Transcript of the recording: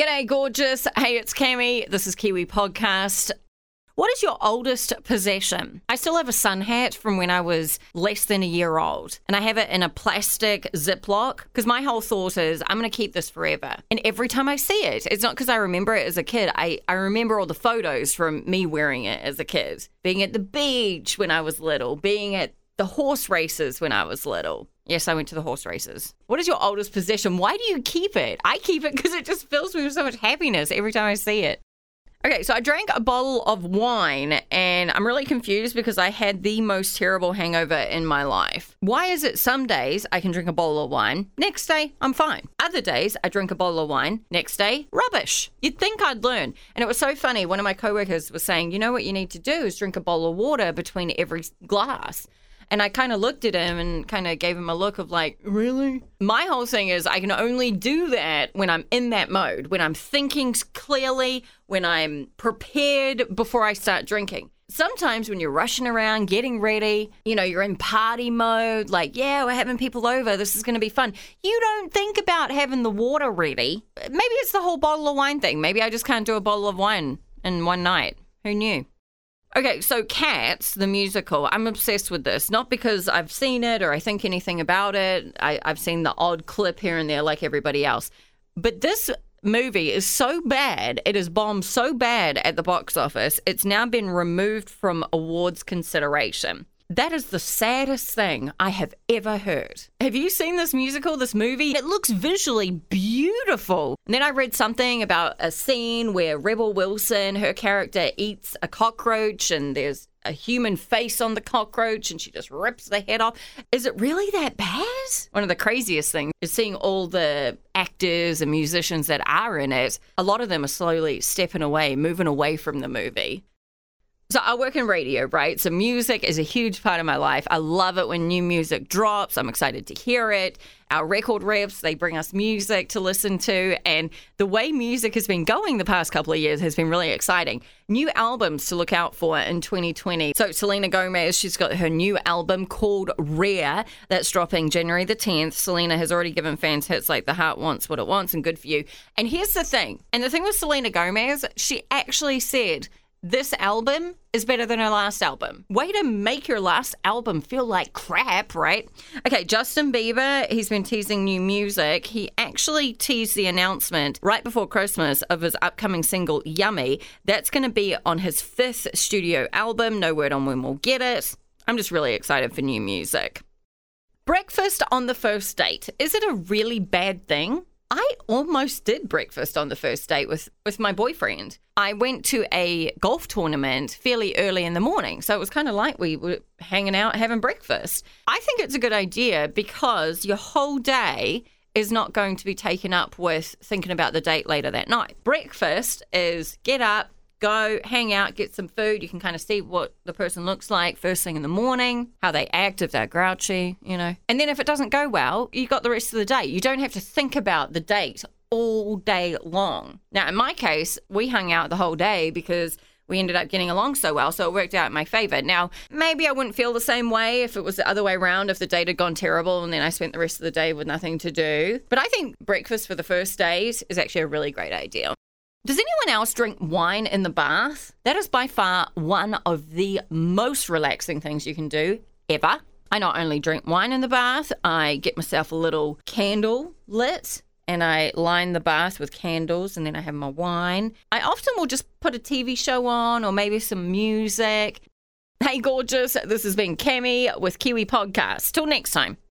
G'day, gorgeous. Hey, it's Cami. This is Kiwi Podcast. What is your oldest possession? I still have a sun hat from when I was less than a year old, and I have it in a plastic Ziploc because my whole thought is I'm going to keep this forever. And every time I see it, it's not because I remember it as a kid. I, I remember all the photos from me wearing it as a kid, being at the beach when I was little, being at the horse races when I was little. Yes, I went to the horse races. What is your oldest possession? Why do you keep it? I keep it because it just fills me with so much happiness every time I see it. Okay, so I drank a bottle of wine and I'm really confused because I had the most terrible hangover in my life. Why is it some days I can drink a bottle of wine, next day I'm fine. Other days I drink a bottle of wine, next day rubbish. You'd think I'd learn. And it was so funny. One of my coworkers was saying, "You know what you need to do is drink a bottle of water between every glass." And I kind of looked at him and kind of gave him a look of like, really? My whole thing is I can only do that when I'm in that mode, when I'm thinking clearly, when I'm prepared before I start drinking. Sometimes when you're rushing around, getting ready, you know, you're in party mode, like, yeah, we're having people over, this is going to be fun. You don't think about having the water ready. Maybe it's the whole bottle of wine thing. Maybe I just can't do a bottle of wine in one night. Who knew? Okay, so Cats, the musical, I'm obsessed with this. Not because I've seen it or I think anything about it. I, I've seen the odd clip here and there like everybody else. But this movie is so bad, it has bombed so bad at the box office, it's now been removed from awards consideration. That is the saddest thing I have ever heard. Have you seen this musical, this movie? It looks visually beautiful. And then I read something about a scene where Rebel Wilson, her character, eats a cockroach and there's a human face on the cockroach and she just rips the head off. Is it really that bad? One of the craziest things is seeing all the actors and musicians that are in it. A lot of them are slowly stepping away, moving away from the movie. So I work in radio, right? So music is a huge part of my life. I love it when new music drops. I'm excited to hear it. Our record reps, they bring us music to listen to. And the way music has been going the past couple of years has been really exciting. New albums to look out for in 2020. So Selena Gomez, she's got her new album called Rare that's dropping January the 10th. Selena has already given fans hits like The Heart Wants What It Wants and Good For You. And here's the thing. And the thing with Selena Gomez, she actually said, this album is better than her last album. Way to make your last album feel like crap, right? Okay, Justin Bieber, he's been teasing new music. He actually teased the announcement right before Christmas of his upcoming single, Yummy. That's going to be on his fifth studio album. No word on when we'll get it. I'm just really excited for new music. Breakfast on the first date. Is it a really bad thing? I almost did breakfast on the first date with, with my boyfriend. I went to a golf tournament fairly early in the morning. So it was kind of like we were hanging out having breakfast. I think it's a good idea because your whole day is not going to be taken up with thinking about the date later that night. Breakfast is get up, go hang out, get some food. You can kind of see what the person looks like first thing in the morning, how they act, if they're grouchy, you know. And then if it doesn't go well, you got the rest of the day. You don't have to think about the date all day long. Now, in my case, we hung out the whole day because we ended up getting along so well, so it worked out in my favor. Now, maybe I wouldn't feel the same way if it was the other way around, if the date had gone terrible and then I spent the rest of the day with nothing to do. But I think breakfast for the first date is actually a really great idea. Does anyone else drink wine in the bath? That is by far one of the most relaxing things you can do ever. I not only drink wine in the bath, I get myself a little candle lit and I line the bath with candles and then I have my wine. I often will just put a TV show on or maybe some music. Hey, gorgeous. This has been Cami with Kiwi Podcast. Till next time.